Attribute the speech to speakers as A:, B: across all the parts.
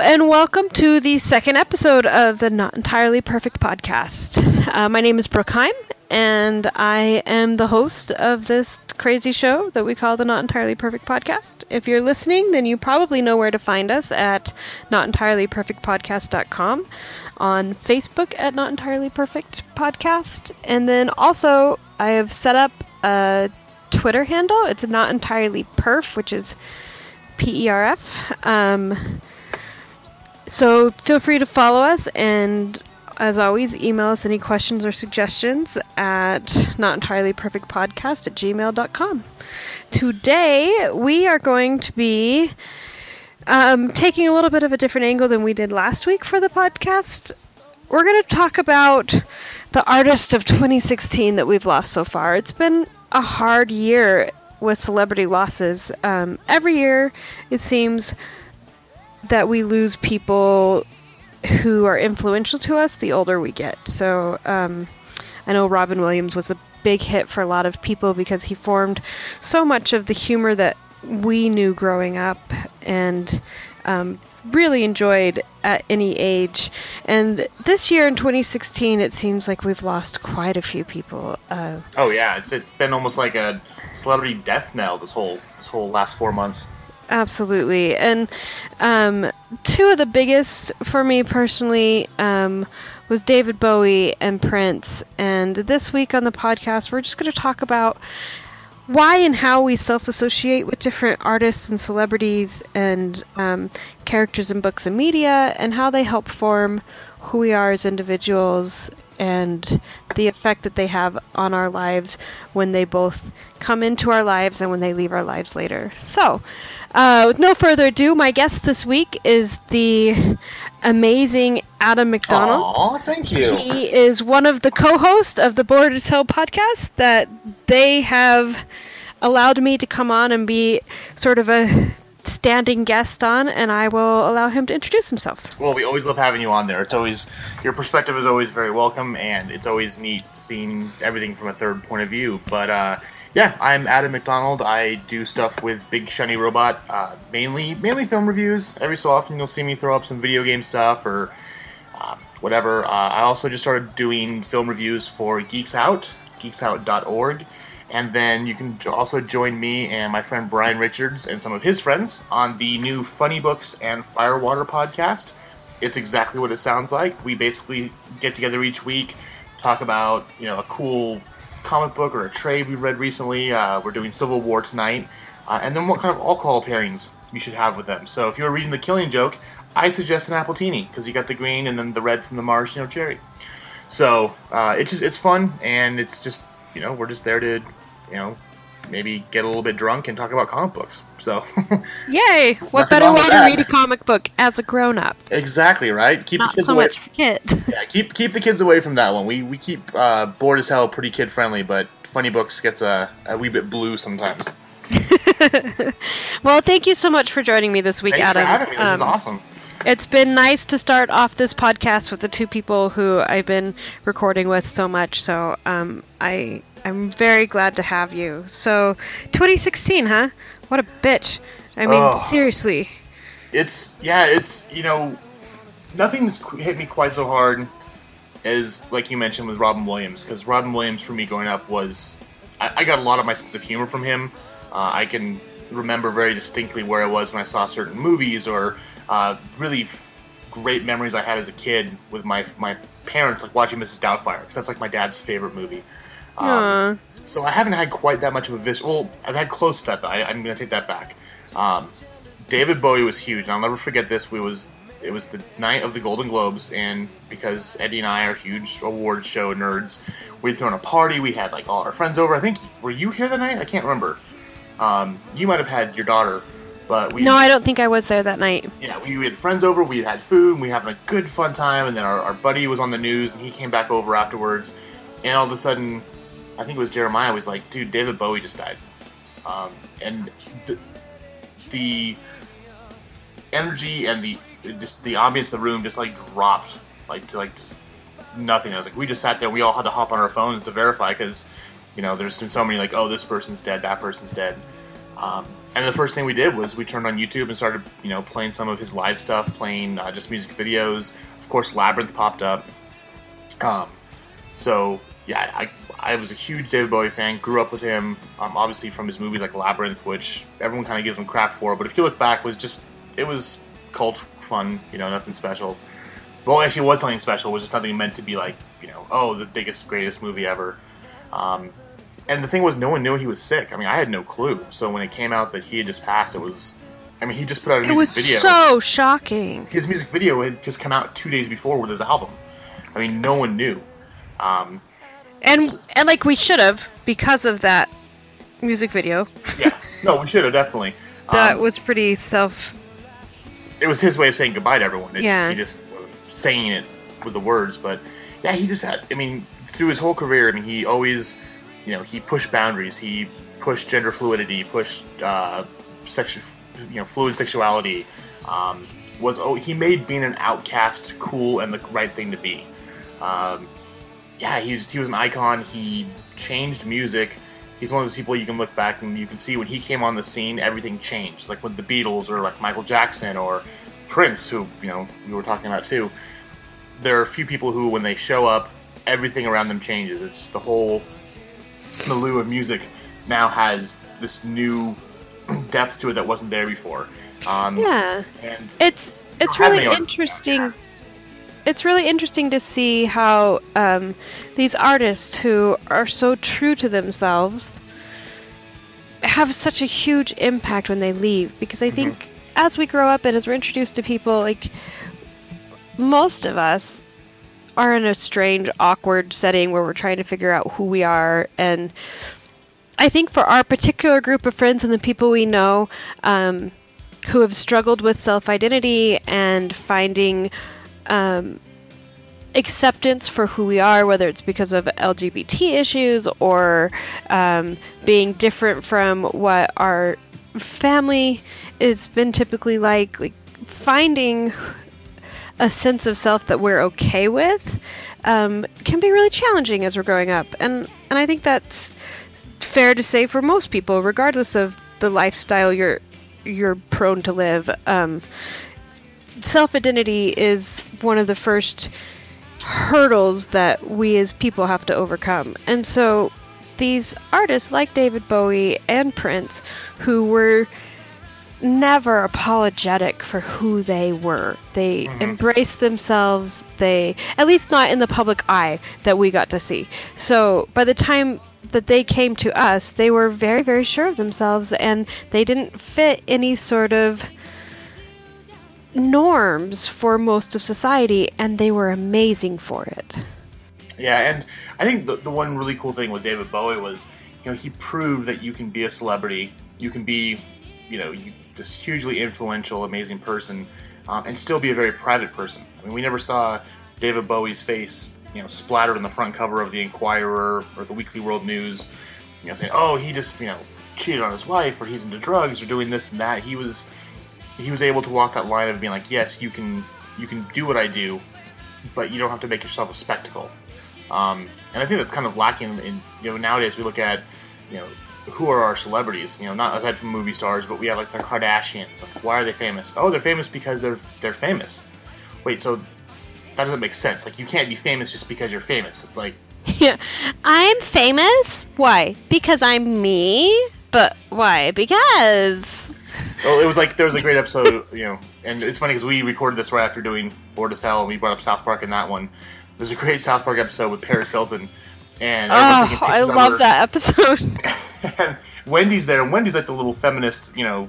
A: And welcome to the second episode of the Not Entirely Perfect podcast. Uh, my name is Brooke Heim, and I am the host of this crazy show that we call the Not Entirely Perfect podcast. If you're listening, then you probably know where to find us at notentirelyperfectpodcast.com, on Facebook at Not Entirely Perfect Podcast, and then also I have set up a Twitter handle. It's Not Entirely Perf, which is P E R F. Um, so feel free to follow us and as always, email us any questions or suggestions at not entirely perfect podcast at gmail.com. Today, we are going to be um, taking a little bit of a different angle than we did last week for the podcast. We're going to talk about the artist of 2016 that we've lost so far. It's been a hard year with celebrity losses. Um, every year, it seems that we lose people who are influential to us the older we get. So um, I know Robin Williams was a big hit for a lot of people because he formed so much of the humor that we knew growing up and um, really enjoyed at any age. And this year in 2016, it seems like we've lost quite a few people. Uh,
B: oh yeah, it's it's been almost like a celebrity death knell this whole this whole last four months.
A: Absolutely. And um, two of the biggest for me personally um, was David Bowie and Prince. And this week on the podcast, we're just going to talk about why and how we self associate with different artists and celebrities and um, characters in books and media, and how they help form who we are as individuals and the effect that they have on our lives when they both come into our lives and when they leave our lives later. So, uh, with no further ado, my guest this week is the amazing Adam McDonald.
B: Aw, thank you.
A: He is one of the co-hosts of the Bored as Hell podcast that they have allowed me to come on and be sort of a standing guest on, and I will allow him to introduce himself.
B: Well, we always love having you on there. It's always your perspective is always very welcome, and it's always neat seeing everything from a third point of view. But uh, yeah, I'm Adam McDonald. I do stuff with Big Shiny Robot, uh, mainly mainly film reviews. Every so often, you'll see me throw up some video game stuff or uh, whatever. Uh, I also just started doing film reviews for Geeks Out, geeksout.org. And then you can also join me and my friend Brian Richards and some of his friends on the new Funny Books and Firewater podcast. It's exactly what it sounds like. We basically get together each week, talk about you know a cool comic book or a trade we read recently. Uh, we're doing Civil War tonight, uh, and then what kind of alcohol pairings you should have with them. So if you're reading The Killing Joke, I suggest an appletini because you got the green and then the red from the maraschino cherry. So uh, it's just it's fun and it's just you know we're just there to you know maybe get a little bit drunk and talk about comic books. So
A: yay! What better way to read a comic book as a grown up?
B: Exactly right.
A: Keep Not the kids so away. much for kids.
B: yeah, keep keep the kids away from that one. We we keep uh, bored as hell, pretty kid friendly, but funny books gets a, a wee bit blue sometimes.
A: well, thank you so much for joining me this week,
B: Thanks
A: Adam.
B: For having me. This um, is awesome.
A: It's been nice to start off this podcast with the two people who I've been recording with so much. So um, I I'm very glad to have you. So 2016, huh? What a bitch. I mean, oh, seriously.
B: It's yeah. It's you know, nothing's hit me quite so hard as like you mentioned with Robin Williams because Robin Williams for me growing up was I, I, got a lot of my sense of humor from him. Uh, I can remember very distinctly where I was when I saw certain movies or uh, really great memories I had as a kid with my my parents, like watching Mrs. Doubtfire. That's like my dad's favorite movie. Um, so I haven't had quite that much of a visual. Well, I've had close to that though. I, am going to take that back. Um, David Bowie was huge. I'll never forget this. We was it was the night of the Golden Globes, and because Eddie and I are huge award show nerds, we'd thrown a party. We had like all our friends over. I think were you here that night? I can't remember. Um, you might have had your daughter but we
A: no, I don't think I was there that night.
B: Yeah, we, we had friends over. We had food. and We had a good fun time. And then our, our buddy was on the news, and he came back over afterwards. And all of a sudden, I think it was Jeremiah was like, "Dude, David Bowie just died," um, and the, the energy and the just the ambience of the room just like dropped like to like just nothing. I was like, we just sat there. We all had to hop on our phones to verify because you know there's been so many like, oh, this person's dead, that person's dead. Um, and the first thing we did was we turned on YouTube and started, you know, playing some of his live stuff, playing uh, just music videos. Of course, Labyrinth popped up. Um, so yeah, I, I was a huge David Bowie fan. Grew up with him, um, obviously from his movies like Labyrinth, which everyone kind of gives him crap for. But if you look back, was just it was cult fun. You know, nothing special. Well, actually, it was something special. It was just nothing meant to be like you know, oh, the biggest, greatest movie ever. Um, and the thing was, no one knew he was sick. I mean, I had no clue. So when it came out that he had just passed, it was. I mean, he just put out a
A: It
B: music
A: was
B: video.
A: so shocking.
B: His music video had just come out two days before with his album. I mean, no one knew. Um,
A: And and like we should have because of that music video.
B: yeah, no, we should have definitely.
A: That
B: Um,
A: was pretty self
B: it was his way of saying goodbye to everyone. It's,
A: Yeah.
B: He just wasn't saying it with the words, but yeah, he just had. I mean, through his whole career, I mean, he always, you know, he pushed boundaries. He pushed gender fluidity, pushed uh, sexual, you know, fluid sexuality. Um, was oh, he made being an outcast cool and the right thing to be. Um, yeah, he was he was an icon. He changed music. He's one of those people you can look back and you can see when he came on the scene, everything changed. Like with the Beatles or like Michael Jackson or Prince, who you know we were talking about too. There are a few people who, when they show up, everything around them changes. It's the whole milieu of music now has this new depth to it that wasn't there before. Um,
A: Yeah.
B: And
A: It's it's really interesting. It's really interesting to see how um, these artists who are so true to themselves have such a huge impact when they leave. Because I think as we grow up and as we're introduced to people, like most of us are in a strange, awkward setting where we're trying to figure out who we are and. I think for our particular group of friends and the people we know, um, who have struggled with self identity and finding um, acceptance for who we are, whether it's because of LGBT issues or um, being different from what our family has been typically like, like finding a sense of self that we're okay with um, can be really challenging as we're growing up, and and I think that's fair to say for most people, regardless of the lifestyle you're you're prone to live. Um, Self identity is one of the first hurdles that we as people have to overcome, and so these artists like David Bowie and Prince, who were never apologetic for who they were. They mm-hmm. embraced themselves. They, at least not in the public eye that we got to see. So by the time that they came to us, they were very, very sure of themselves and they didn't fit any sort of norms for most of society and they were amazing for it.
B: Yeah, and I think the, the one really cool thing with David Bowie was, you know, he proved that you can be a celebrity, you can be, you know, you, this hugely influential, amazing person, um, and still be a very private person. I mean, we never saw David Bowie's face, you know, splattered on the front cover of the Inquirer or the Weekly World News, you know, saying, "Oh, he just, you know, cheated on his wife, or he's into drugs, or doing this and that." He was, he was able to walk that line of being like, "Yes, you can, you can do what I do, but you don't have to make yourself a spectacle." Um, and I think that's kind of lacking in, you know, nowadays we look at, you know, who are our celebrities? You know, not aside from movie stars, but we have like the Kardashians. Like, why are they famous? Oh, they're famous because they're they're famous. Wait, so that doesn't make sense. Like, you can't be famous just because you're famous. It's like,
A: Yeah. I'm famous? Why? Because I'm me? But why? Because.
B: Well, it was like there was a great episode, you know, and it's funny because we recorded this right after doing Bored as Hell, and we brought up South Park in that one. There's a great South Park episode with Paris Hilton, and
A: Oh, I love that episode.
B: and Wendy's there, and Wendy's like the little feminist, you know,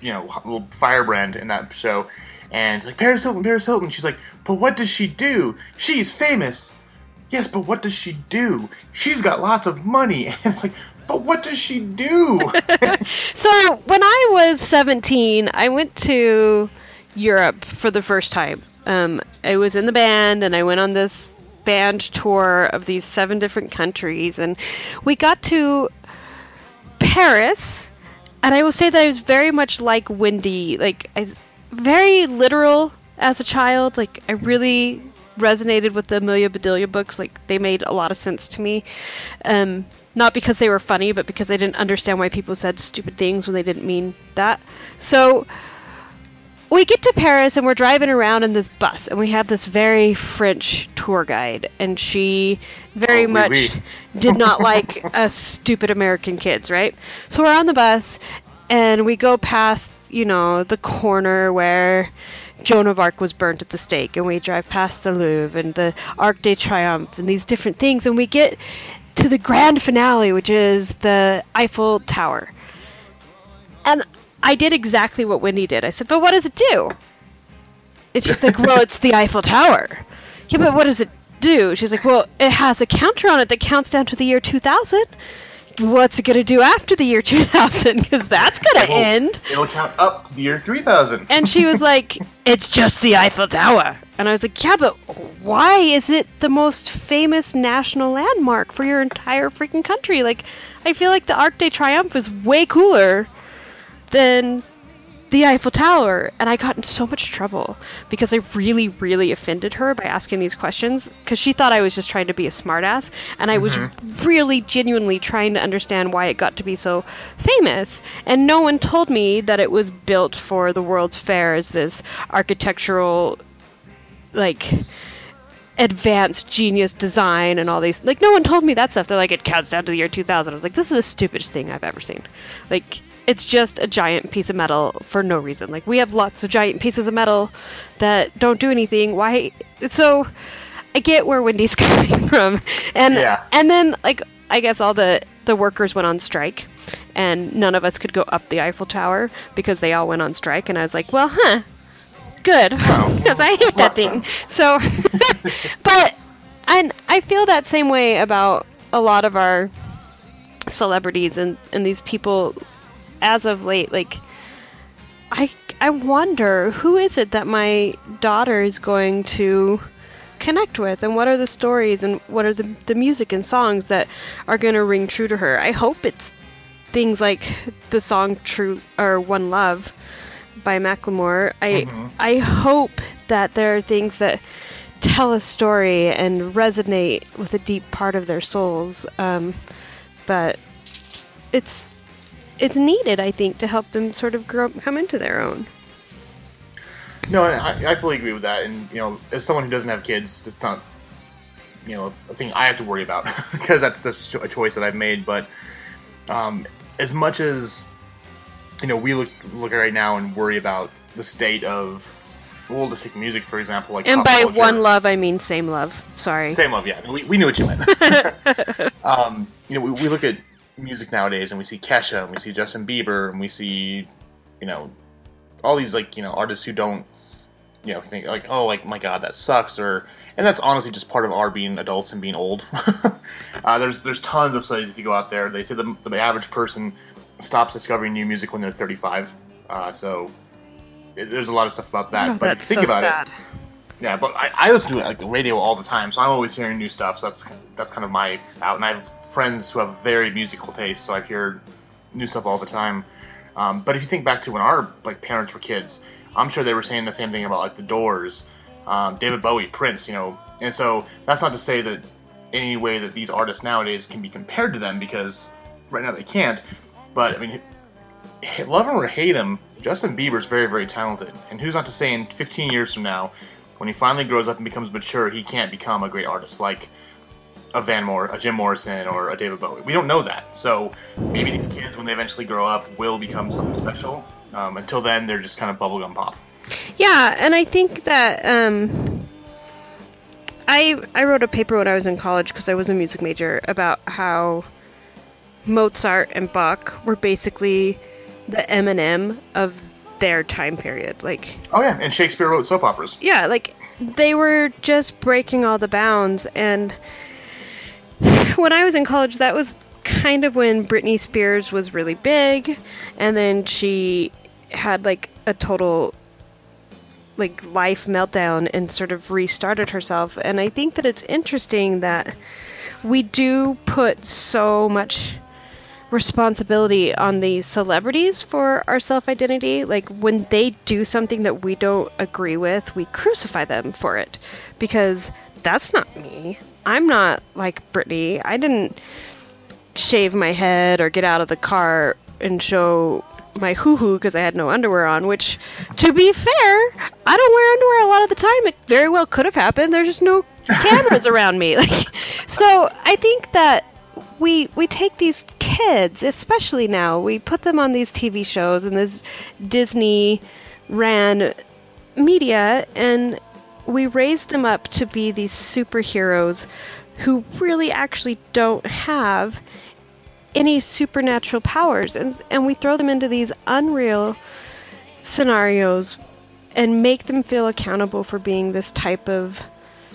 B: you know, little firebrand in that show. And like Paris Hilton, Paris Hilton, she's like, but what does she do? She's famous. Yes, but what does she do? She's got lots of money. And it's like, but what does she do?
A: So when I was 17, I went to Europe for the first time. Um, I was in the band, and I went on this band tour of these seven different countries, and we got to Paris. And I will say that I was very much like Wendy, like I very literal as a child. Like I really resonated with the Amelia Bedelia books. Like they made a lot of sense to me. Um, not because they were funny, but because I didn't understand why people said stupid things when they didn't mean that. So we get to Paris and we're driving around in this bus, and we have this very French tour guide, and she very
B: Oh, oui,
A: much
B: oui.
A: did not like us stupid American kids, right? So we're on the bus, and we go past, you know, the corner where Joan of Arc was burnt at the stake, and we drive past the Louvre and the Arc de Triomphe and these different things, and we get to the grand finale, which is the Eiffel Tower. And I did exactly what Wendy did. I said, "But what does it do?" And she's like, "Well, it's the Eiffel Tower." Yeah, but what does it do? She's like, "Well, it has a counter on it that counts down to the year 2000." What's it going to do after the year 2000? Because that's going to end.
B: It'll count up to the year 3000.
A: And she was like, "It's just the Eiffel Tower." And I was like, "Yeah, but why is it the most famous national landmark for your entire freaking country? Like, I feel like the Arc de Triomphe is way cooler than the Eiffel Tower." And I got in so much trouble because I really, really offended her by asking these questions because she thought I was just trying to be a smartass, and I was mm-hmm. really genuinely trying to understand why it got to be so famous. And no one told me that it was built for the World's Fair as this architectural, like, advanced genius design and all these. Like, no one told me that stuff. They're like, it counts down to the year 2000. I was like, this is the stupidest thing I've ever seen. Like, it's just a giant piece of metal for no reason. Like, we have lots of giant pieces of metal that don't do anything. Why? So, I get where Wendy's coming from, and
B: Yeah.
A: and then like I guess all the the workers went on strike, and none of us could go up the Eiffel Tower because they all went on strike. And I was like, well, huh, good, because I hate that thing. So, but and I feel that same way about a lot of our celebrities and and these people as of late like I I wonder who is it that my daughter is going to connect with and what are the stories and what are the the music and songs that are going to ring true to her. I hope it's things like the song True or One Love by Macklemore. I I hope that there are things that tell a story and resonate with a deep part of their souls. Um, but it's it's needed, I think, to help them sort of grow, come into their own.
B: No, I, I fully agree with that. And, you know, as someone who doesn't have kids, it's not, you know, a thing I have to worry about because that's, that's a choice that I've made. But um, as much as, you know, we look, look at right now and worry about the state of, we'll just take music, for example. like
A: And by
B: culture.
A: one love, I mean same love. Sorry.
B: Same love, yeah. We, we knew what you meant. um, you know, we, we look at music nowadays and we see Kesha and we see Justin Bieber and we see, you know, all these like you know artists who don't, you know, think like oh like my god that sucks or and that's honestly just part of our being adults and being old. uh, there's there's tons of studies if you go out there. They say the, the average person stops discovering new music when they're 35. Uh, so it- there's a lot of stuff about that.
A: Oh,
B: but if you think
A: so
B: about
A: sad.
B: it, yeah, but I, I listen to like the radio all the time, so I'm always hearing new stuff. So that's that's kind of my out. And I have friends who have very musical tastes, so I hear new stuff all the time. Um, but if you think back to when our like parents were kids, I'm sure they were saying the same thing about like the Doors, um, David Bowie, Prince, you know. And so that's not to say that any way that these artists nowadays can be compared to them because right now they can't. But I mean, love him or hate him, Justin Bieber's very, very talented. And who's not to say in 15 years from now, when he finally grows up and becomes mature, he can't become a great artist like a Van Moore, a Jim Morrison, or a David Bowie. We don't know that. So maybe these kids, when they eventually grow up, will become something special. Um, until then, they're just kind of bubblegum pop.
A: Yeah, and I think that um, I I wrote a paper when I was in college because I was a music major about how Mozart and Bach were basically the Eminem of their time period. Like,
B: Oh yeah, and Shakespeare wrote soap operas.
A: yeah, like they were just breaking all the bounds. And when I was in college, that was kind of when Britney Spears was really big, and then she had like a total like life meltdown and sort of restarted herself. And I think that it's interesting that we do put so much responsibility on these celebrities for our self identity. Like when they do something that we don't agree with, we crucify them for it because that's not me. I'm not like Britney. I didn't shave my head or get out of the car and show my hoo hoo because I had no underwear on, which, to be fair, I don't wear underwear a lot of the time. It very well could have happened. There's just no cameras around me. Like, so I think that we we take these kids, especially now, we put them on these TV shows and this Disney ran media, and we raise them up to be these superheroes who really actually don't have any supernatural powers. And and we throw them into these unreal scenarios and make them feel accountable for being this type of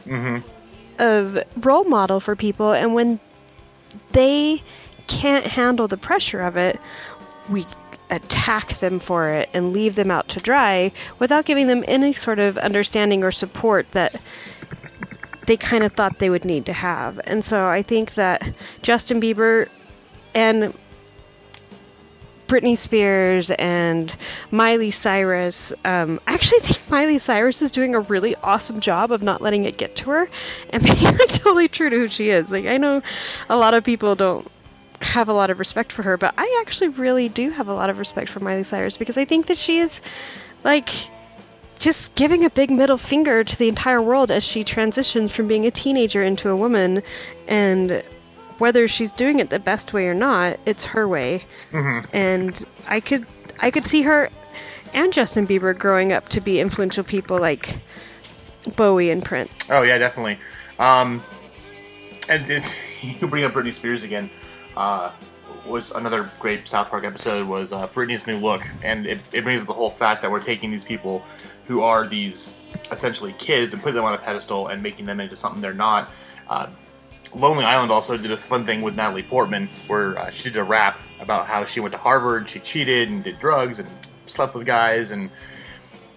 B: hmm
A: of role model for people. And when they can't handle the pressure of it we attack them for it and leave them out to dry without giving them any sort of understanding or support that they kind of thought they would need to have. And so I think that Justin Bieber and Britney Spears and Miley Cyrus. Um, I actually think Miley Cyrus is doing a really awesome job of not letting it get to her and being like totally true to who she is. Like I know a lot of people don't have a lot of respect for her, but I actually really do have a lot of respect for Miley Cyrus because I think that she is like just giving a big middle finger to the entire world as she transitions from being a teenager into a woman and whether she's doing it the best way or not, it's her way. And I could I could see her and Justin Bieber growing up to be influential people like Bowie and Prince.
B: Oh yeah, definitely. Um, and it's, you bring up Britney Spears again. Uh, was another great South Park episode was uh, Britney's new look, and it, it brings up the whole fact that we're taking these people who are these essentially kids and putting them on a pedestal and making them into something they're not. Uh, Lonely Island also did a fun thing with Natalie Portman, where uh, she did a rap about how she went to Harvard, she cheated and did drugs and slept with guys, and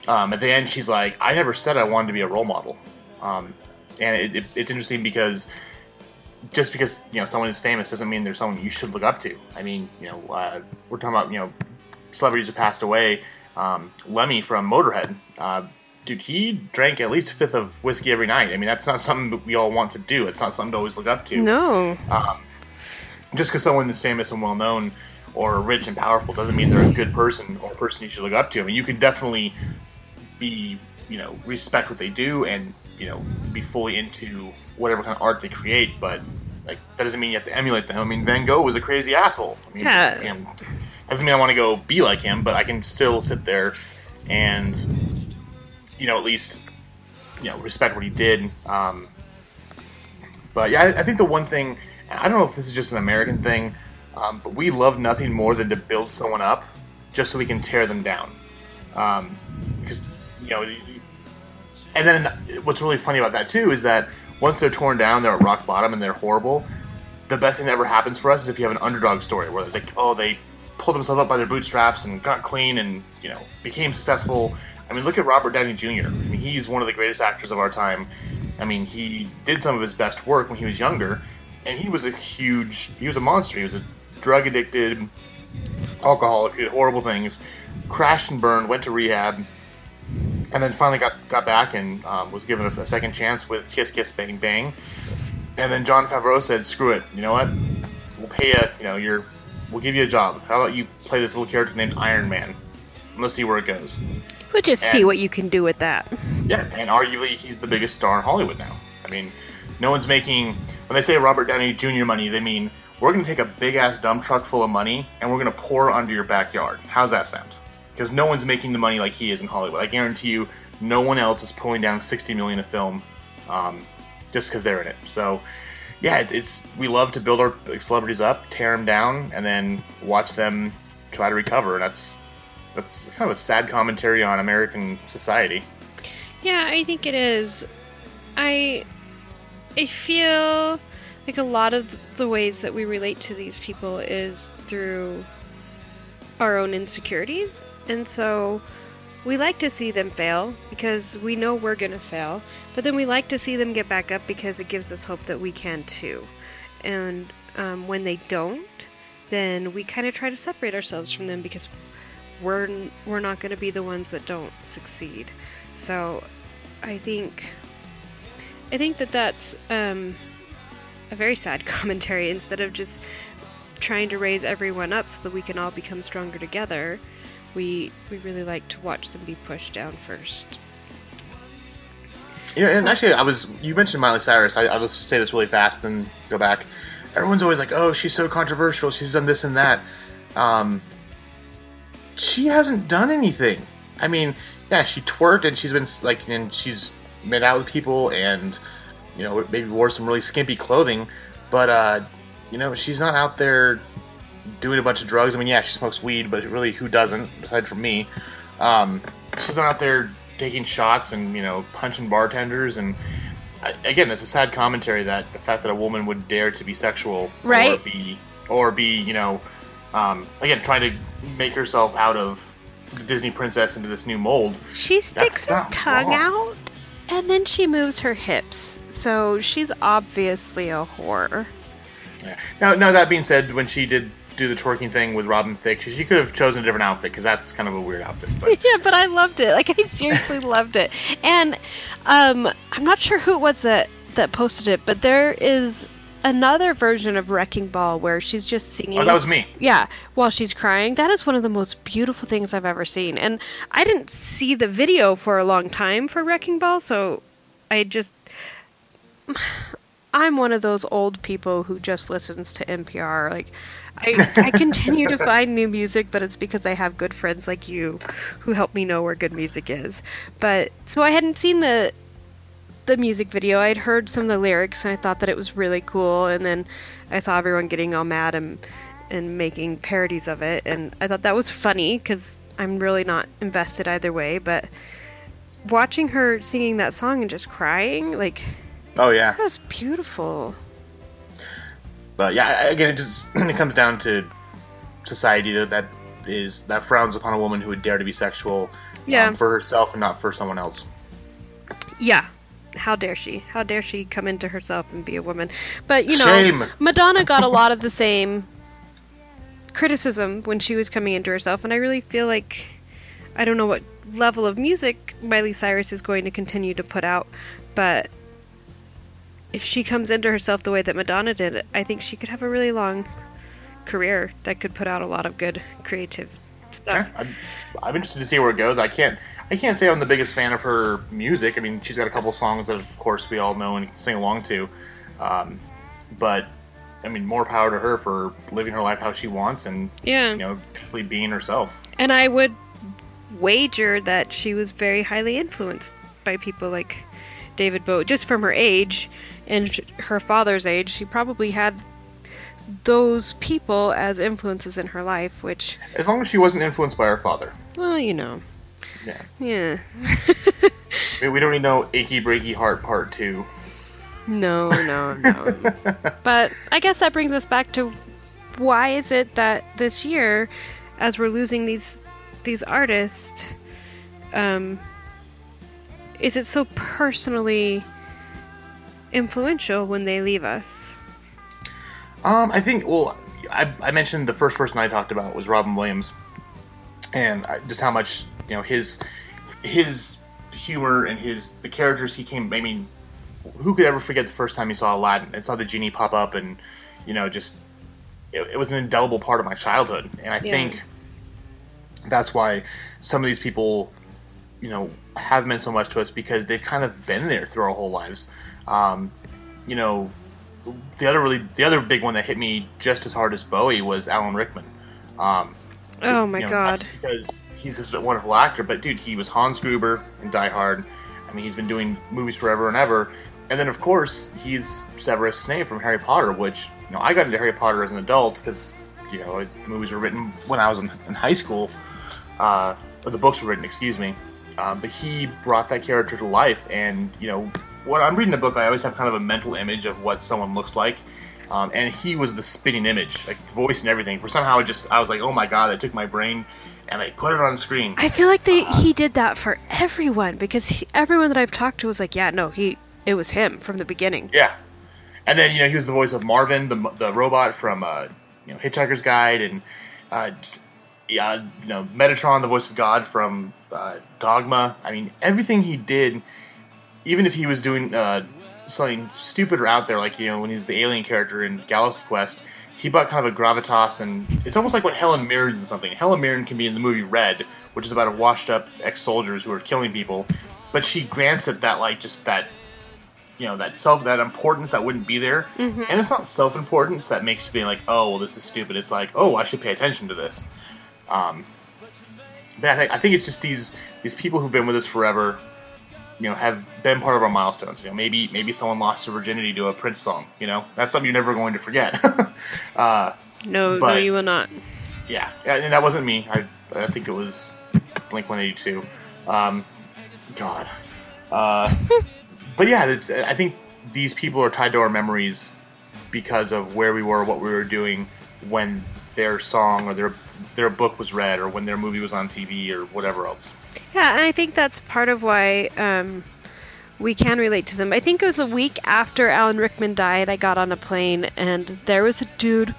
B: um, at the end she's like, "I never said I wanted to be a role model." Um, and it, it, it's interesting because just because you know someone is famous doesn't mean they're someone you should look up to. I mean, you know, uh, we're talking about you know celebrities who passed away. Um, Lemmy from Motorhead, uh, dude, he drank at least a fifth of whiskey every night. I mean, that's not something that we all want to do. It's not something to always look up to.
A: No.
B: Um, just because someone is famous and well known or rich and powerful doesn't mean they're a good person or a person you should look up to. I mean, you can definitely be, you know, respect what they do and, you know, be fully into whatever kind of art they create, but like that doesn't mean you have to emulate them. I mean, Van Gogh was a crazy asshole. I mean,
A: Yeah.
B: doesn't mean I want to go be like him, but I can still sit there and, you know, at least, you know, respect what he did. Um, but yeah, I, I think the one thing, I don't know if this is just an American thing, um, but we love nothing more than to build someone up just so we can tear them down. Um, because, you know, and then what's really funny about that too is that once they're torn down, they're at rock bottom and they're horrible. The best thing that ever happens for us is if you have an underdog story where like, oh, they pulled themselves up by their bootstraps and got clean and you know became successful. I mean, look at Robert Downey Jr. I mean, he's one of the greatest actors of our time. I mean, he did some of his best work when he was younger, and he was a huge, he was a monster. He was a drug addicted, alcoholic, did horrible things, crashed and burned, went to rehab, and then finally got got back and um, was given a, a second chance with Kiss Kiss Bang Bang. And then Jon Favreau said, "Screw it. You know what? We'll pay you. You know, you're, we'll give you a job. How about you play this little character named Iron Man? And let's see where it goes."
A: We'll just see what you can do with that.
B: Yeah, and arguably he's the biggest star in Hollywood now. I mean, no one's making when they say Robert Downey Jr. money, they mean we're going to take a big ass dump truck full of money and we're going to pour under your backyard. How's that sound? Because no one's making the money like he is in Hollywood. I guarantee you, no one else is pulling down 60 million a film um, just because they're in it. So, yeah, it, it's we love to build our celebrities up, tear them down, and then watch them try to recover. And that's that's kind of a sad commentary on American society.
A: Yeah, I think it is. I I feel like a lot of the ways that we relate to these people is through our own insecurities. And so we like to see them fail because we know we're going to fail, but then we like to see them get back up because it gives us hope that we can too. And um, when they don't, then we kind of try to separate ourselves from them because we're we're not going to be the ones that don't succeed. So I think I think that that's um, a very sad commentary instead of just trying to raise everyone up so that we can all become stronger together. We we really like to watch them be pushed down first.
B: Yeah, and actually, I was you mentioned Miley Cyrus. I, I'll just say this really fast and go back. Everyone's always like, "Oh, she's so controversial. She's done this and that." Um, she hasn't done anything. I mean, yeah, she twerked and she's been like, and she's made out with people and you know maybe wore some really skimpy clothing, but uh, you know she's not out there doing a bunch of drugs. I mean, yeah, she smokes weed, but really, who doesn't? Aside from me, um, she's not out there taking shots and you know punching bartenders and. Again, it's a sad commentary that the fact that a woman would dare to be sexual or be or be you know um, again trying to make herself out of the Disney princess into this new mold.
A: She sticks her tongue
B: wrong.
A: out and then she moves her hips. So she's obviously a whore.
B: Yeah. Now, now that being said, when she did do the twerking thing with Robin Thicke, she, she could have chosen a different outfit because that's kind of a weird outfit. But
A: Yeah, but I loved it. Like I seriously loved it. And um I'm not sure who it was that that posted it, but there is another version of Wrecking Ball where she's just singing
B: oh, that was me.
A: Yeah, while she's crying. That is one of the most beautiful things I've ever seen. And I didn't see the video for a long time for Wrecking Ball, so I just. I'm one of those old people who just listens to NPR. Like, I, I continue to find new music, but it's because I have good friends like you who help me know where good music is. But so I hadn't seen the the music video. I'd heard some of the lyrics and I thought that it was really cool. And then I saw everyone getting all mad and and making parodies of it, and I thought that was funny because I'm really not invested either way. But watching her singing that song and just crying, like
B: Oh yeah,
A: that was beautiful.
B: but yeah, again, it just it comes down to society that that is that frowns upon a woman who would dare to be sexual
A: Yeah.
B: um, for herself and not for someone else.
A: Yeah. How dare she? How dare she come into herself and be a woman? But you know,
B: Shame.
A: Madonna got a lot of the same criticism when she was coming into herself, and I really feel like I don't know what level of music Miley Cyrus is going to continue to put out, but if she comes into herself the way that Madonna did, I think she could have a really long career that could put out a lot of good creative stuff.
B: Yeah, I'm, I'm interested to see where it goes. I can't I can't say I'm the biggest fan of her music. I mean, she's got a couple songs that, of course, we all know and can sing along to. Um, but I mean, more power to her for living her life how she wants and
A: Yeah.
B: you know, peacefully being herself.
A: And I would wager that she was very highly influenced by people like David Bowie, just from her age and her father's age. She probably had those people as influences in her life, which,
B: As long as she wasn't influenced by her father.
A: well, you know,
B: Yeah.
A: yeah.
B: We, we don't need no achy breaky heart part two.
A: No, no, no. but I guess that brings us back to why is it that this year, as we're losing these these artists, um, is it so personally influential when they leave us?
B: Um, I think. Well, I, I mentioned the first person I talked about was Robin Williams, and I- just how much you know his his humor and his the characters he came. I mean, who could ever forget the first time he saw Aladdin and saw the genie pop up and you know just it, it was an indelible part of my childhood, and I
A: Yeah.
B: think that's why some of these people you know have meant so much to us because they've kind of been there through our whole lives. Um, you know, the other really the other big one that hit me just as hard as Bowie was Alan Rickman. Um,
A: Oh my
B: you know,
A: god.
B: because he's this wonderful actor, but dude, he was Hans Gruber in Die Hard. I mean, he's been doing movies forever and ever. And then, of course, he's Severus Snape from Harry Potter, which you know I got into Harry Potter as an adult because you know the movies were written when I was in, in high school, uh, or the books were written, excuse me. Um, but he brought that character to life, and you know when I'm reading a book, I always have kind of a mental image of what someone looks like. Um, and he was the spinning image, like voice and everything. For somehow, it just I was like, oh my god! I took my brain and I put it on screen.
A: I feel like they he did that for everyone because he, everyone that I've talked to was like, yeah, no, he it was him from the beginning.
B: Yeah, and then you know he was the voice of Marvin, the the robot from uh, you know Hitchhiker's Guide and uh, yeah, you know Metatron, the voice of God from uh, Dogma. I mean, everything he did, even if he was doing uh, something stupid or out there, like you know when he's the alien character in Galaxy Quest, he brought kind of a gravitas, and it's almost like what Helen Mirren's in something. Helen Mirren can be in the movie Red, which is about a washed-up ex-soldiers who are killing people, but she grants it that like just that you know that self that importance that wouldn't be there
A: Mm-hmm.
B: and it's not self-importance that makes you be like oh well this is stupid it's like oh i should pay attention to this um but I think, I think it's just these these people who've been with us forever you know have been part of our milestones you know maybe maybe someone lost their virginity to a prince song you know that's something you're never going to forget uh
A: No, no, you will not.
B: yeah, yeah, and that wasn't me. I, I think it was Blink One Eighty Two. Um, God, uh, but yeah, it's, I think these people are tied to our memories because of where we were, what we were doing when their song or their their book was read, or when their movie was on TV, or whatever else.
A: Yeah, and I think that's part of why um, we can relate to them. I think it was a week after Alan Rickman died, I got on a plane and there was a dude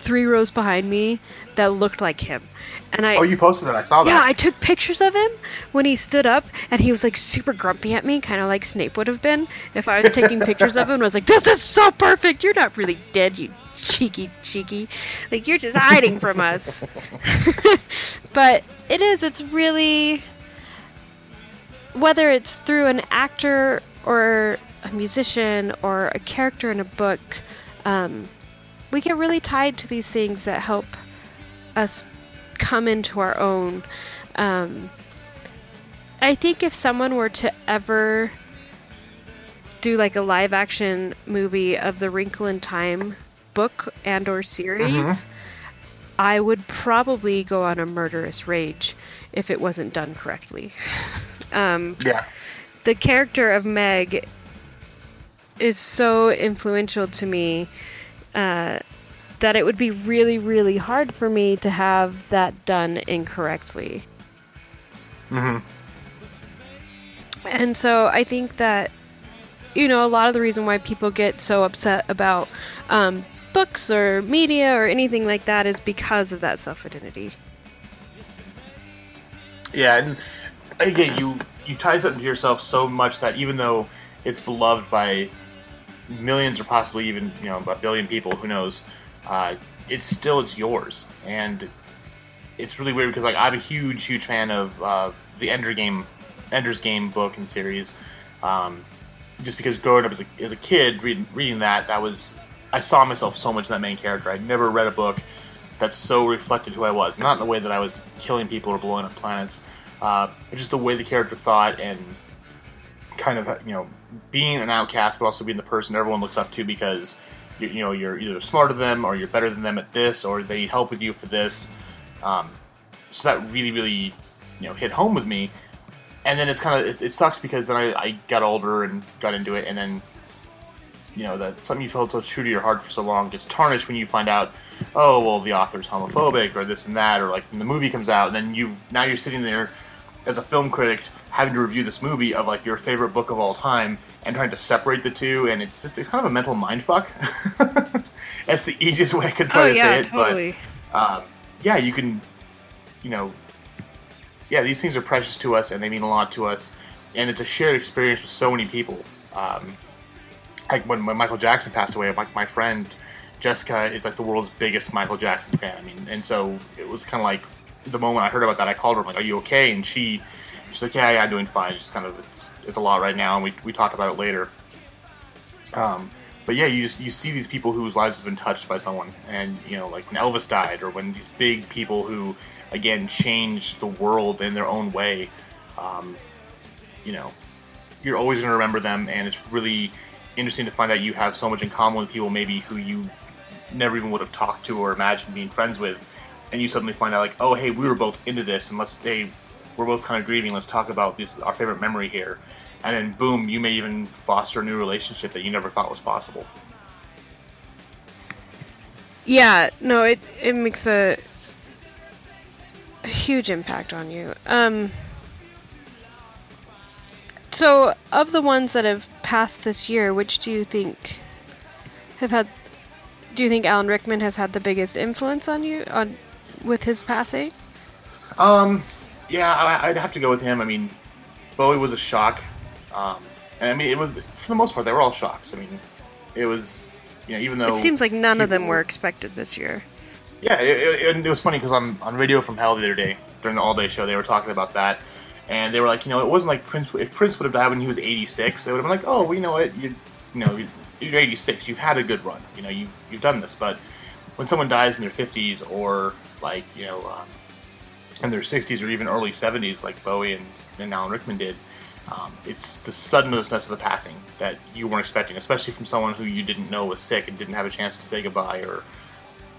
A: three rows behind me that looked like him. And I
B: Oh, you posted that. I saw that.
A: yeah, I took pictures of him when he stood up and he was like super grumpy at me, kind of like Snape would have been if I was taking pictures of him. And I was like, "This is so perfect. You're not really dead, you cheeky cheeky. Like you're just hiding from us." but it is. It's really whether it's through an actor or a musician or a character in a book, um, we get really tied to these things that help us come into our own. Um, I think if someone were to ever do like a live action movie of the Wrinkle in Time book and or series,
B: Mhm.
A: I would probably go on a murderous rage if it wasn't done correctly. um,
B: yeah.
A: the character of Meg is so influential to me uh, that it would be really, really hard for me to have that done incorrectly.
B: Mm-hmm.
A: And so I think that, you know, a lot of the reason why people get so upset about um, books or media or anything like that is because of that self identity.
B: Yeah, and again, you you tie something to yourself so much that even though it's beloved by millions or possibly even you know a billion people, who knows, uh, it's still it's yours, and it's really weird because like I'm a huge huge fan of uh, the Ender Game, Ender's Game book and series, um, just because growing up as a, as a kid reading reading that that was I saw myself so much in that main character. I'd never read a book that so reflected who I was. Not in the way that I was killing people or blowing up planets, uh, just the way the character thought and kind of you know being an outcast, but also being the person everyone looks up to because you, you know you're either smarter than them or you're better than them at this or they need help with you for this. Um, so that really, really you know hit home with me. And then it's kind of it, it sucks because then I, I got older and got into it, and then you know that something you felt so true to your heart for so long gets tarnished when you find out oh well the author's homophobic or this and that or like when the movie comes out and then you now you're sitting there as a film critic having to review this movie of like your favorite book of all time and trying to separate the two and it's just it's kind of a mental mind fuck that's the easiest way i could try
A: oh
B: to
A: yeah,
B: say it
A: totally.
B: but um, yeah you can you know yeah these things are precious to us and they mean a lot to us and it's a shared experience with so many people um, like when, when Michael Jackson passed away, my, my friend Jessica is like the world's biggest Michael Jackson fan. I mean, and so it was kind of like the moment I heard about that, I called her. I'm like, "Are you okay?" And she, she's like, "Yeah, yeah, I'm doing fine. Just kind of it's it's a lot right now, and we we talked about it later." Um, but yeah, you just you see these people whose lives have been touched by someone, and you know, like when Elvis died, or when these big people who again changed the world in their own way. Um, you know, you're always going to remember them, and it's really interesting to find out you have so much in common with people maybe who you never even would have talked to or imagined being friends with, and you suddenly find out like, oh hey, we were both into this, and let's say we're both kind of grieving. Let's talk about this, our favorite memory here, and then boom, you may even foster a new relationship that you never thought was possible.
A: Yeah, no, it it makes a, a huge impact on you. Um So, of the ones that have passed this year, which do you think have had Do you think Alan Rickman has had the biggest influence on you on with his passing?
B: Um, yeah, I, I'd have to go with him. I mean, Bowie was a shock. Um, and I mean, it was for the most part they were all shocks. I mean, it was, you know, even though
A: It seems like none of them were expected this year.
B: Yeah, it, it, it was funny because on, on Radio from Hell the other day during the all day show they were talking about that, and they were like, you know, it wasn't like Prince. If Prince would have died when he was 86, they would have been like, oh, well, you know what, you, you know, you're 86, you've had a good run, you know, you've you've done this. But when someone dies in their 50s or like you know, um, in their 60s or even early 70s, like Bowie and, and Alan Rickman did, um, it's the suddenness of the passing that you weren't expecting, especially from someone who you didn't know was sick and didn't have a chance to say goodbye, or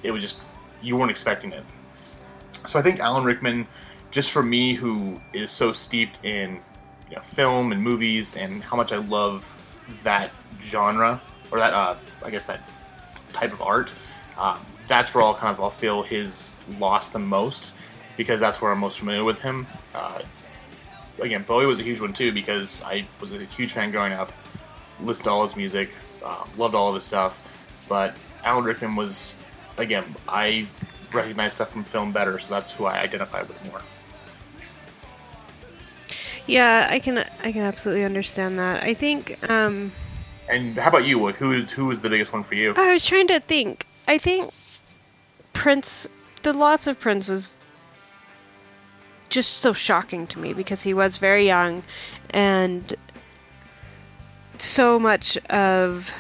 B: it was just you weren't expecting it. So I think Alan Rickman, just for me, who is so steeped in you know, film and movies and how much I love that genre or that uh, I guess that type of art, um, that's where I'll kind of I'll feel his loss the most because that's where I'm most familiar with him. Uh, again, Bowie was a huge one too because I was a huge fan growing up, listened to all his music, uh, loved all of his stuff. But Alan Rickman was, again, I recognize stuff from film better, so that's who I identify with more.
A: Yeah, I can I can absolutely understand that. I think um
B: And how about you? Like, Who is who is the biggest one for you?
A: I was trying to think. I think Prince the loss of Prince was just so shocking to me because he was very young and so much of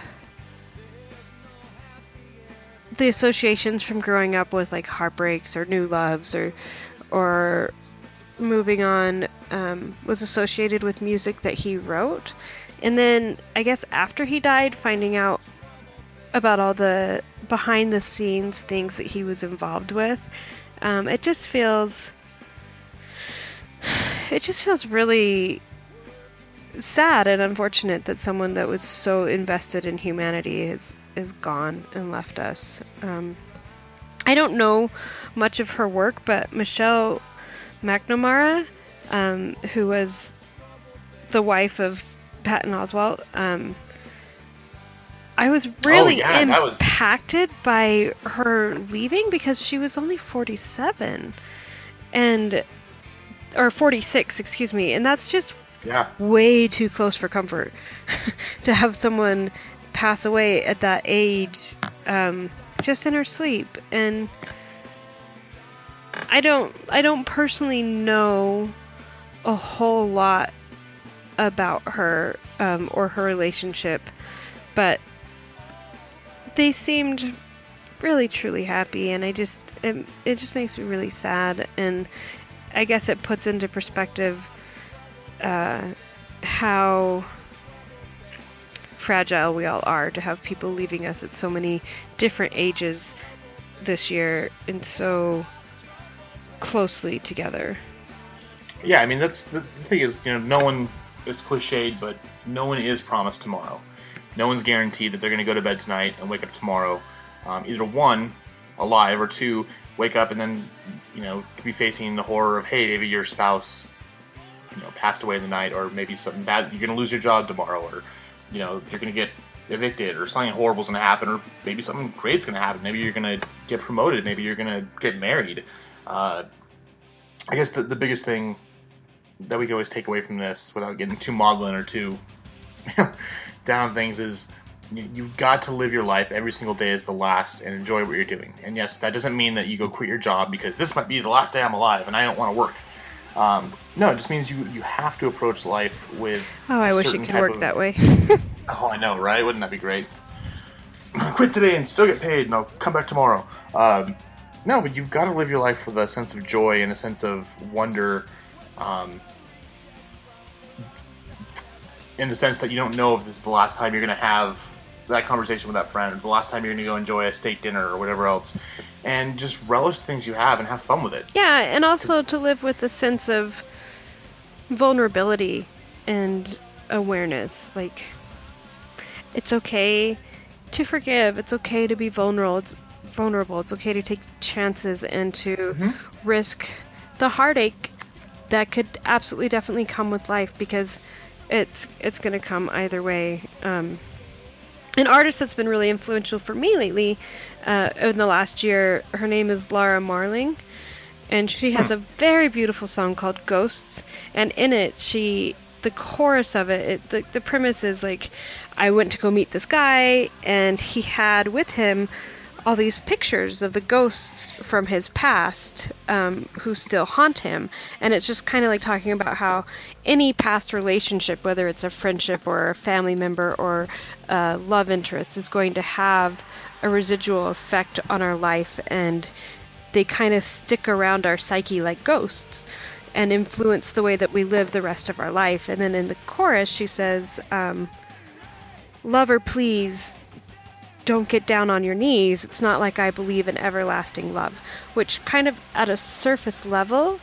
A: the associations from growing up with like heartbreaks or new loves or or moving on um, was associated with music that he wrote and then i guess after he died finding out about all the behind the scenes things that he was involved with um, it just feels it just feels really sad and unfortunate that someone that was so invested in humanity is is gone and left us. Um, I don't know much of her work, but Michelle McNamara, um, who was the wife of Patton Oswalt, um, I was really
B: yeah, that was-
A: impacted by her leaving because she was only 47 and or 46 excuse me. And that's just
B: Yeah,
A: way too close for comfort to have someone pass away at that age um, just in her sleep. And i don't i don't personally know a whole lot about her um, or her relationship but they seemed really truly happy and i just it, it just makes me really sad and i guess it puts into perspective uh, how fragile we all are to have people leaving us at so many different ages this year and so closely together.
B: yeah. I mean, that's the, the thing is, you know, no one is cliched, but no one is promised tomorrow. No one's guaranteed that they're going to go to bed tonight and wake up tomorrow, um, either one, alive, or two, wake up and then, you know, be facing the horror of, hey, maybe your spouse you know passed away in the night or maybe something bad you're going to lose your job tomorrow or you know you're going to get evicted or something horrible's going to happen or maybe something great's going to happen maybe you're going to get promoted maybe you're going to get married uh, i guess the, the biggest thing that we can always take away from this without getting too maudlin or too down on things is you- you've got to live your life every single day as the last and enjoy what you're doing and yes that doesn't mean that you go quit your job because this might be the last day i'm alive and i don't want to work um, no, it just means you you have to approach life with.
A: Oh, I wish it could work
B: of-
A: that way.
B: Oh, I know, right? Wouldn't that be great? Quit today and still get paid, and I'll come back tomorrow. Um, no, but you've got to live your life with a sense of joy and a sense of wonder, um, in the sense that you don't know if this is the last time you're going to have that conversation with that friend, or the last time you're going to go enjoy a steak dinner or whatever else, and just relish the things you have and have fun with it.
A: yeah, and also to live with a sense of vulnerability and awareness. Like, it's okay to forgive. It's okay to be vulnerable. It's vulnerable. It's okay to take chances and to risk the heartache that could absolutely definitely come with life because it's it's going to come either way. Um, an artist that's been really influential for me lately uh, in the last year. Her name is Laura Marling, and she has a very beautiful song called Ghosts. And in it, she the chorus of it, it the, the premise is like, I went to go meet this guy, and he had with him all these pictures of the ghosts from his past um, who still haunt him. And it's just kind of like talking about how any past relationship, whether it's a friendship or a family member or a love interest, is going to have a residual effect on our life. And they kind of stick around our psyche like ghosts and influence the way that we live the rest of our life. And then in the chorus, she says, um, Lover, please don't get down on your knees. It's not like I believe in everlasting love, which kind of at a surface level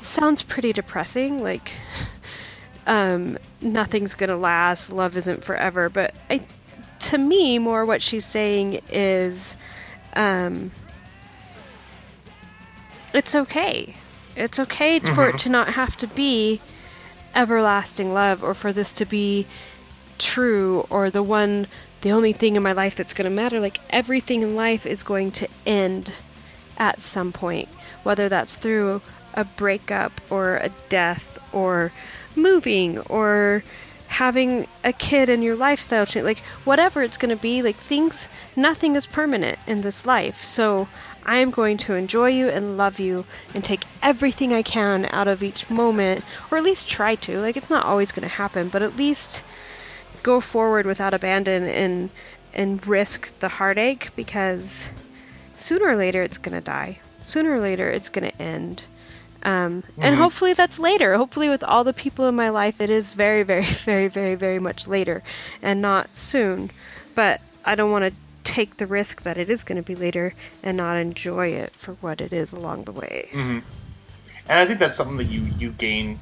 A: sounds pretty depressing. Like, um, nothing's gonna last, love isn't forever. But I, to me, more what she's saying is, um, it's okay. It's okay mm-hmm. for it to not have to be everlasting love or for this to be true or the one the only thing in my life that's going to matter. Like everything in life is going to end at some point, whether that's through a breakup or a death or moving or having a kid and your lifestyle change. Like whatever it's going to be, like things, nothing is permanent in this life. So I am going to enjoy you and love you and take everything I can out of each moment, or at least try to. Like it's not always going to happen, but at least go forward without abandon and and risk the heartache because sooner or later it's gonna die. Sooner or later it's gonna end. Um, mm-hmm. And hopefully that's later. Hopefully, with all the people in my life, it is very, very, very, very, very much later and not soon. But I don't want to take the risk that it is going to be later and not enjoy it for what it is along the way.
B: Mm-hmm. And I think that's something that you, you gain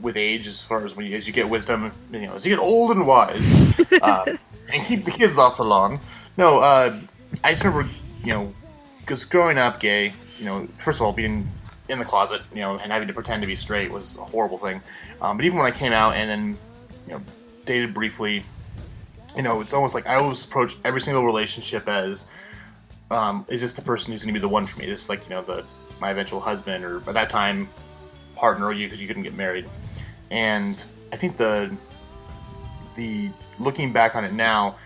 B: with age, as far as when you, as you get wisdom, you know, as you get old and wise, uh, and keep the kids off the lawn. No, uh, I just remember, you know, because growing up gay, you know, first of all, being in the closet, you know, and having to pretend to be straight was a horrible thing. Um, but even when I came out and then, you know, dated briefly, you know, it's almost like I always approach every single relationship as, um, is this the person who's going to be the one for me? This like, you know, the my eventual husband or by that time partner or you because you couldn't get married and I think the the looking back on it now,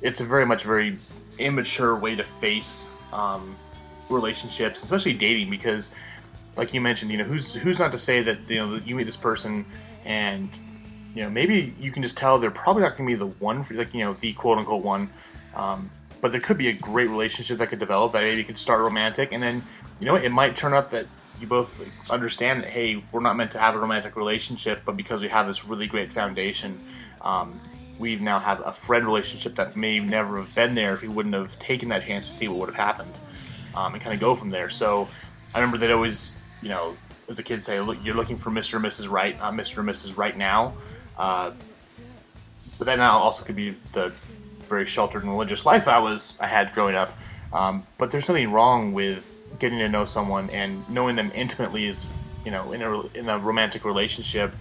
B: it's a very much very immature way to face um, relationships, especially dating, because like you mentioned, you know, who's who's not to say that you know you meet this person and you know maybe you can just tell they're probably not going to be the one for like you know the quote unquote one, um, but there could be a great relationship that could develop that maybe could start romantic. And then you know it might turn up that you both understand that hey, we're not meant to have a romantic relationship, but because we have this really great foundation, um, we now have a friend relationship that may never have been there if we wouldn't have taken that chance to see what would have happened, um, and kind of go from there. So I remember they'd always, you know, as a kid say, look, you're looking for Mr. and Mrs. Right, not Mr. and Mrs. Right now. Uh, but that now also could be the very sheltered and religious life I was I had growing up. Um, but there's nothing wrong with getting to know someone and knowing them intimately is, you know, in a in a romantic relationship,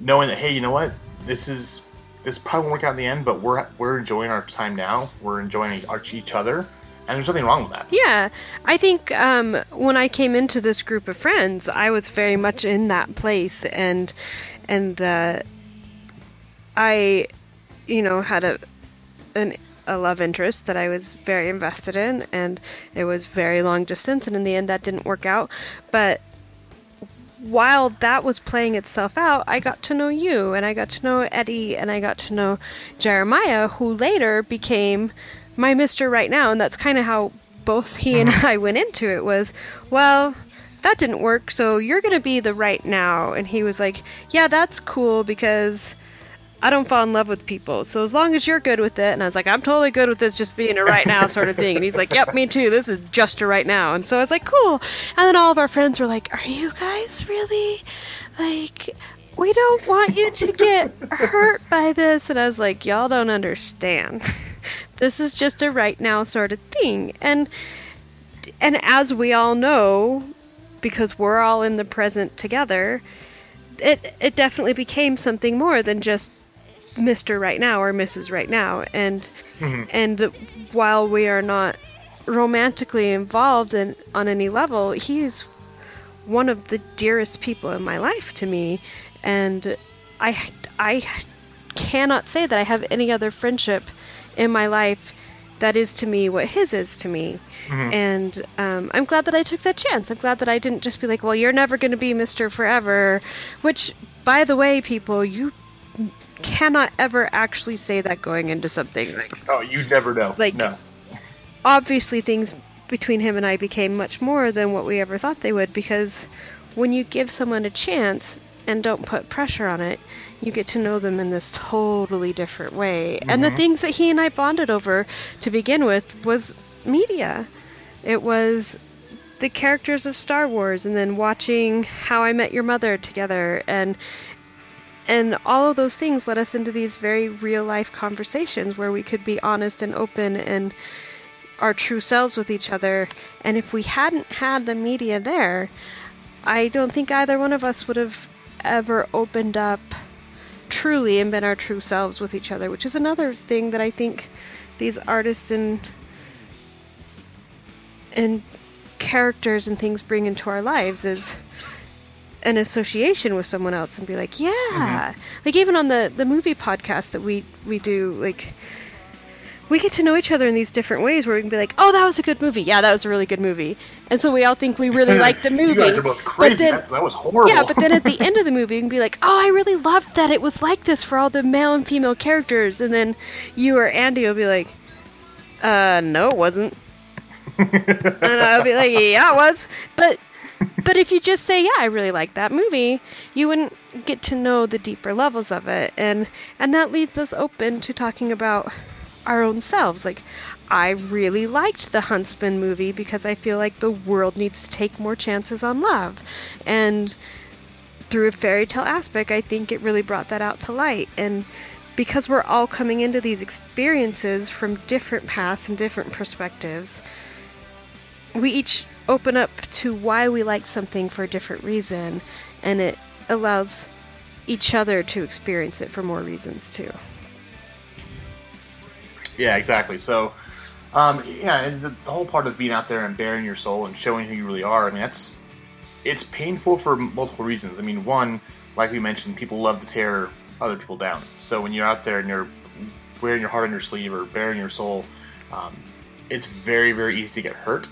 B: knowing that hey, you know what, this is this probably won't work out in the end, but we're we're enjoying our time now. We're enjoying our, each other, and there's nothing wrong with that.
A: Yeah, I think um, when I came into this group of friends, I was very much in that place, and and uh, I, you know, had a an a love interest that I was very invested in, and it was very long distance, and in the end, that didn't work out. But while that was playing itself out, I got to know you, and I got to know Eddie, and I got to know Jeremiah, who later became my Mister right now, and that's kind of how both he and mm-hmm. I went into it. Was well. That didn't work, so you're gonna be the right now. And he was like, Yeah, that's cool because I don't fall in love with people. So as long as you're good with it, and I was like, I'm totally good with this just being a right now sort of thing. And he's like, Yep, me too. This is just a right now. And so I was like, Cool. And then all of our friends were like, Are you guys really like? We don't want you to get hurt by this. And I was like, Y'all don't understand. this is just a right now sort of thing. And and as we all know, because we're all in the present together, it it definitely became something more than just Mr. Right Now or Mrs. Right Now. And and while we are not romantically involved in on any level, he's one of the dearest people in my life to me. And I I cannot say that I have any other friendship in my life that is to me what his is to me. And um, I'm glad that I took that chance. I'm glad that I didn't just be like, well, you're never going to be Mr. Forever. Which, by the way, people, you cannot ever actually say that going into something. Like,
B: Oh, you'd never know.
A: Like-
B: no.
A: obviously, things between him and I became much more than what we ever thought they would because when you give someone a chance and don't put pressure on it, you get to know them in this totally different way. And the mm-hmm. things that he and I bonded over to begin with was media. It was the characters of Star Wars and then watching How I Met Your Mother together and and all of those things led us into these very real life conversations where we could be honest and open and our true selves with each other. And if we hadn't had the media there, I don't think either one of us would have ever opened up truly and been our true selves with each other, which is another thing that I think these artists and and characters and things bring into our lives is an association with someone else and be like, yeah, like even on the the movie podcast that we we do, like we get to know each other in these different ways where we can be like, oh, that was a good movie. Yeah, that was a really good movie. And so we all think we really like the movie.
B: You guys are both crazy.
A: then-
B: that, that was horrible.
A: yeah, but then at the end of the movie, you can be like, "Oh, I really loved that it was like this for all the male and female characters," and then you or Andy will be like, "Uh, no, it wasn't," and I'll be like, "Yeah, it was," but but if you just say, "Yeah, I really like that movie," you wouldn't get to know the deeper levels of it, and and that leads us open to talking about our own selves. Like, I really liked the Huntsman movie because I feel like the world needs to take more chances on love, and through a fairy tale aspect, I think it really brought that out to light. And because we're all coming into these experiences from different paths and different perspectives, we each open up to why we like something for a different reason, and it allows each other to experience it for more reasons too.
B: Yeah, exactly. So, um, yeah, and the, the whole part of being out there and baring your soul and showing who you really are. I mean, that's it's painful for multiple reasons. I mean, one, like we mentioned, people love to tear other people down. So when you're out there and you're wearing your heart on your sleeve or baring your soul, um, it's very, very easy to get hurt.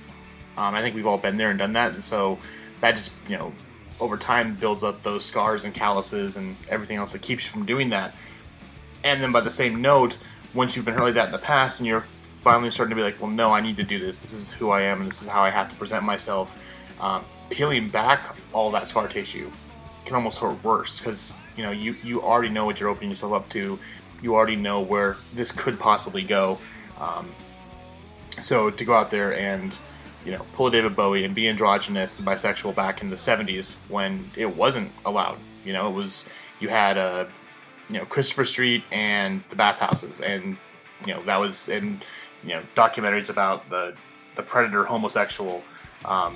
B: Um, I think we've all been there and done that, and so that just you know over time builds up those scars and calluses and everything else that keeps you from doing that. And then by the same note, once you've been hurt like that in the past and you're finally starting to be like, well, no, I need to do this. This is who I am and this is how I have to present myself. Um, peeling back all that scar tissue can almost hurt worse because you know you you already know what you're opening yourself up to. You already know where this could possibly go. Um, so to go out there and you know pull a David Bowie and be androgynous and bisexual back in the 70s when it wasn't allowed. You know, it was you had a you know Christopher Street and the bathhouses, and you know that was in you know documentaries about the the predator homosexual. Um,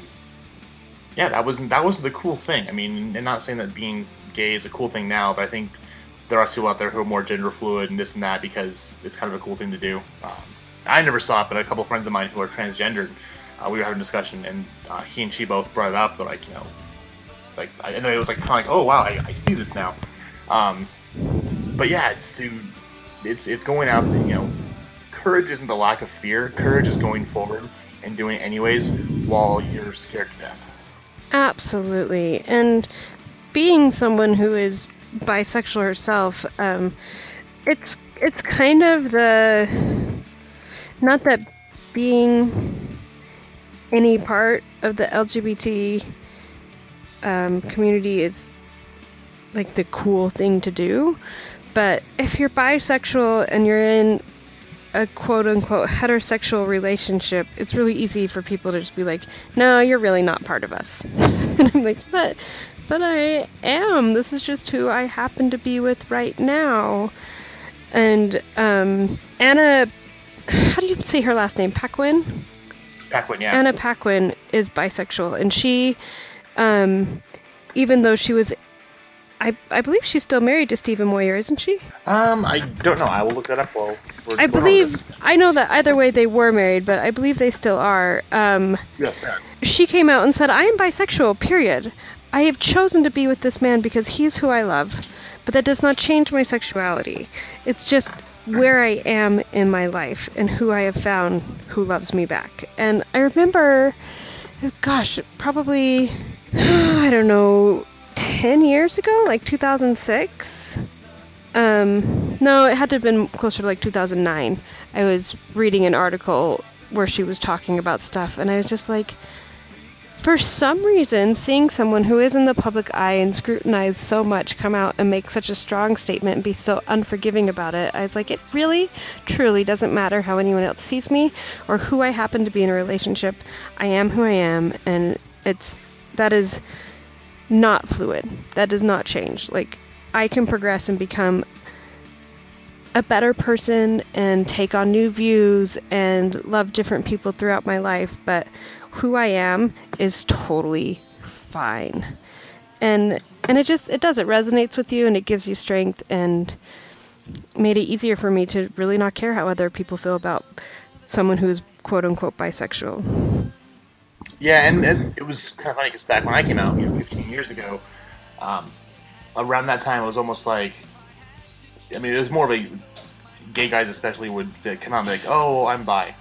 B: yeah, that wasn't that wasn't the cool thing. I mean, and not saying that being gay is a cool thing now, but I think there are people out there who are more gender fluid and this and that because it's kind of a cool thing to do. Um, I never saw it, but a couple friends of mine who are transgendered, uh, we were having a discussion, and uh, he and she both brought it up. They're like, you know, like I and it was like kind of like, oh wow, I, I see this now. Um, but yeah, it's to it's it's going out. You know, courage isn't the lack of fear. Courage is going forward and doing it anyways while you're scared to death.
A: Absolutely. And being someone who is bisexual herself, um, it's it's kind of the not that being any part of the LGBT um, community is like the cool thing to do, but if you're bisexual and you're in a quote unquote heterosexual relationship, it's really easy for people to just be like, no, you're really not part of us. and I'm like, but, but I am. This is just who I happen to be with right now. And um, Anna, how do you say her last name? Paquin?
B: Paquin, yeah.
A: Anna Paquin is bisexual, and she, um, even though she was I, I believe she's still married to Stephen Moyer, isn't she?
B: Um, I don't know. I will look that up while we're
A: I believe. I know that either way they were married, but I believe they still are. Um,
B: Yes, yeah.
A: she came out and said, I am bisexual, period. I have chosen to be with this man because he's who I love, but that does not change my sexuality. It's just where I am in my life and who I have found who loves me back. And I remember, gosh, probably, I don't know, 10 years ago, like 2006. Um, no, it had to have been closer to like 2009. I was reading an article where she was talking about stuff, and I was just like, for some reason, seeing someone who is in the public eye and scrutinized so much come out and make such a strong statement and be so unforgiving about it, I was like, it really, truly doesn't matter how anyone else sees me or who I happen to be in a relationship. I am who I am, and it's that is not fluid. That does not change. Like, I can progress and become a better person and take on new views and love different people throughout my life, but who I am is totally fine. And and it just it does it resonates with you and it gives you strength and made it easier for me to really not care how other people feel about someone who is quote unquote bisexual.
B: Yeah, and, and it was kind of funny because back when I came out, you know, 15 years ago, um, around that time, it was almost like, I mean, it was more of a gay guys especially would come out and be like, "Oh, I'm bi,"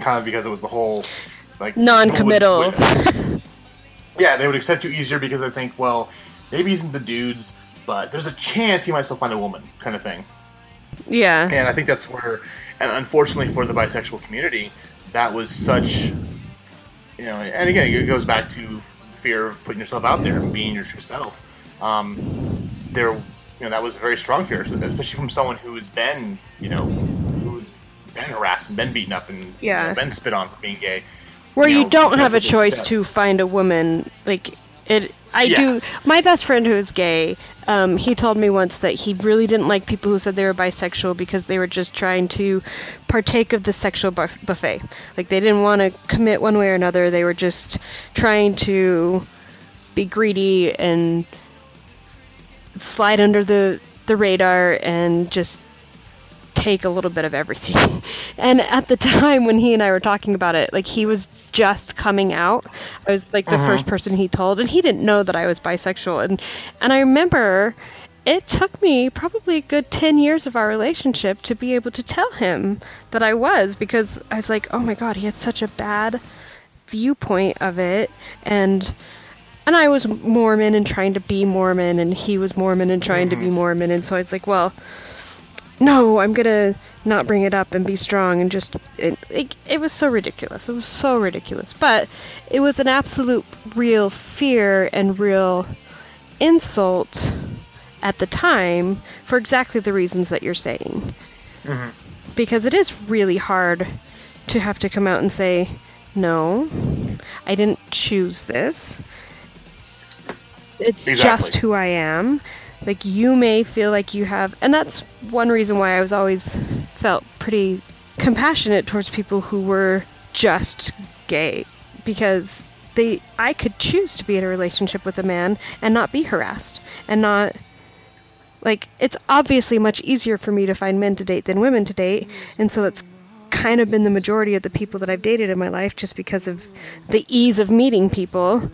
B: kind of because it was the whole like
A: Non-committal.
B: would- would- yeah, they would accept you easier because they think, well, maybe he's into dudes, but there's a chance he might still find a woman, kind of thing.
A: Yeah.
B: And I think that's where, and unfortunately for the bisexual community, that was such, you know, and again, it goes back to fear of putting yourself out there and being your true self. Um, there, you know, that was a very strong fear, especially from someone who has been, you know, who's been harassed and been beaten up and you
A: Yeah.
B: know, been spit on for being gay.
A: Where
B: you
A: you, don't have
B: a
A: a choice
B: step.
A: to find a woman like it i
B: Yeah.
A: do my best friend who is gay um, he told me once that he really didn't like people who said they were bisexual because they were just trying to partake of the sexual buff- buffet like they didn't want to commit one way or another they were just trying to be greedy and slide under the the radar and just take a little bit of everything. And at the time when he and I were talking about it, like he was just coming out. I was like the uh-huh. first person he told and he didn't know that I was bisexual and and I remember it took me probably a good 10 years of our relationship to be able to tell him that I was because I was like, "Oh my god, he had such a bad viewpoint of it." And and I was Mormon and trying to be Mormon, and he was Mormon and trying to be mm-hmm. Mormon, and so I was like, well, no, I'm gonna not bring it up and be strong and just it, it, it was so ridiculous. It was so ridiculous, but it was an absolute real fear and real insult at the time for exactly the reasons that you're saying. Mm-hmm. Because it is really hard to have to come out and say, no, I didn't choose this. It's
B: Exactly.
A: just who I am. Like you may feel like you have, and that's one reason why I was always felt pretty compassionate towards people who were just gay because they I could choose to be in a relationship with a man and not be harassed and not like it's obviously much easier for me to find men to date than women to date. And so that's kind of been the majority of the people that I've dated in my life just because of the ease of meeting people.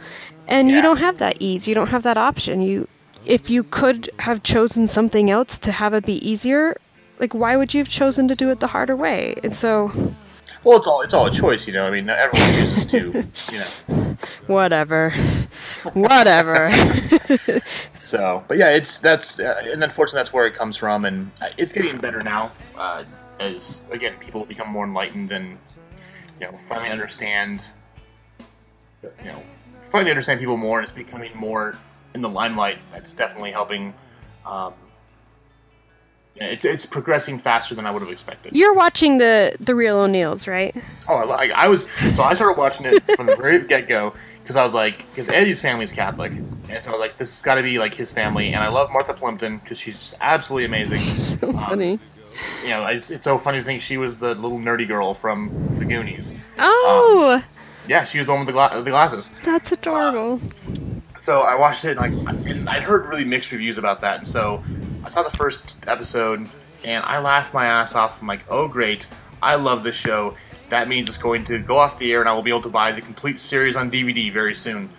A: And you don't have that ease. You don't have that option. You if you could have chosen something else to have it be easier like why would you have chosen to do it the harder way and so
B: Well, it's all it's all a choice, you know. I mean, everyone chooses to, you know.
A: whatever whatever
B: So, but yeah, it's that's uh, and unfortunately that's where it comes from, and it's getting better now uh, as again people become more enlightened and you know finally understand, you know, finally understand people more, and it's becoming more in the limelight. That's definitely helping. Um, it's it's progressing faster than I would have expected.
A: you're watching the the real O'Neals right
B: Oh, I, I was so I started watching it from the very get go because I was like, because Eddie's family is Catholic, and so I was like, this has got to be like his family, and I love Martha Plimpton because she's just absolutely amazing.
A: so
B: Um,
A: funny
B: You know, it's, it's so funny to think she was the little nerdy girl from the Goonies.
A: oh
B: Yeah, she was the one with the, gla- the glasses.
A: that's adorable
B: So I watched it, and, like, and I'd heard really mixed reviews about that, and so I saw the first episode, and I laughed my ass off. I'm like, oh great, I love this show. That means it's going to go off the air, and I will be able to buy the complete series on DVD very soon.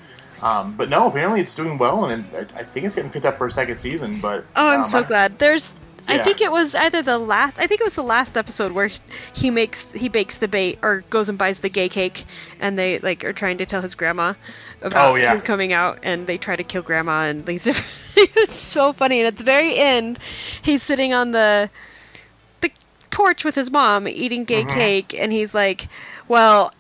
B: Um, but no, apparently it's doing well, and I think it's getting picked up for a second season. But
A: Oh, I'm
B: um,
A: so
B: I-
A: glad. There's I think it was either the last I think it was the last episode where he makes he bakes the bait or goes and buys the gay cake and they like are trying to tell his grandma about
B: Oh, yeah.
A: him coming out and they try to kill grandma and things it's so funny and at the very end he's sitting on the the porch with his mom eating gay
B: Mm-hmm.
A: cake and he's like well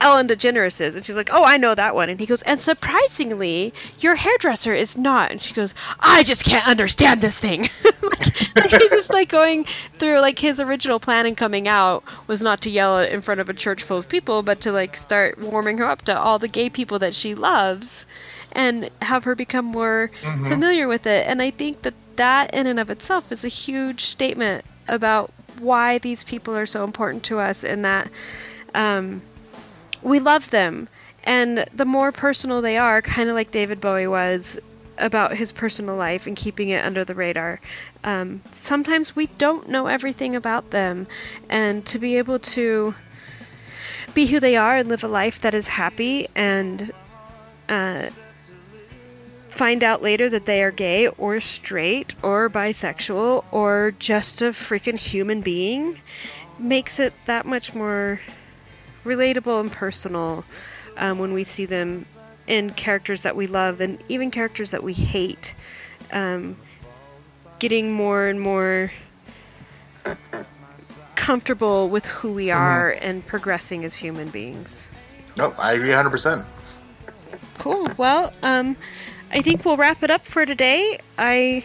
A: Ellen DeGeneres is. And she's like, oh, I know that one. And he goes, and surprisingly, your hairdresser is not. And she goes, I just can't understand this thing. like, like, he's just like going through, like, his original plan and coming out was not to yell in front of a church full of people, but to, like, start warming her up to all the gay people that she loves and have her become more familiar with it. And I think that that, in and of itself, is a huge statement about why these people are so important to us and that um, we love them. And the more personal they are, kind of like David Bowie was about his personal life and keeping it under the radar, um, sometimes we don't know everything about them. And to be able to be who they are and live a life that is happy and uh, find out later that they are gay or straight or bisexual or just a freaking human being makes it that much more relatable and personal um, when we see them in characters that we love and even characters that we hate. Um, getting more and more comfortable with who we are and progressing as human beings.
B: Nope, I agree 100. percent
A: Cool. Well, um, I think we'll wrap it up for today. I.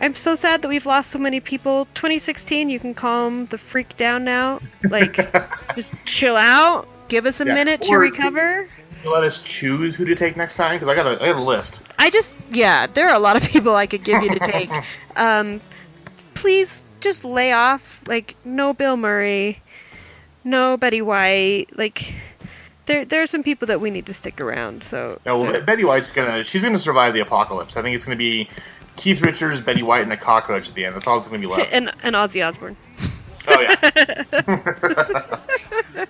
A: I'm so sad that we've lost so many people. 2016, you can calm the freak down now. Like, just chill out. Give us a
B: Yeah.
A: minute to
B: Or-
A: recover.
B: Let us choose who to take next time because I got a I got a list.
A: I just, yeah, there are a lot of people I could give you to take. um, please just lay off. Like, no Bill Murray, no Betty White. Like, there, there are some people that we need to stick around. So,
B: No,
A: so-
B: Betty White's gonna she's gonna survive the apocalypse. I think it's gonna be Keith Richards, Betty White, and a cockroach at the end. That's all that's gonna be left.
A: and and Ozzy Osbourne.
B: oh yeah,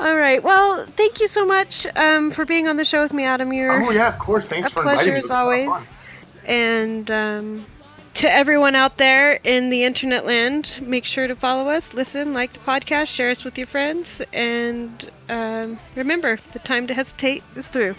A: All right. Well, thank you so much um, for being on the show with me, Adam. You're
B: oh yeah, of course. Thanks
A: a
B: for inviting
A: pleasure as
B: was a lot of
A: always. And um, to everyone out there in the internet land, make sure to follow us, listen, like the podcast, share us with your friends, and um, remember, the time to hesitate is through.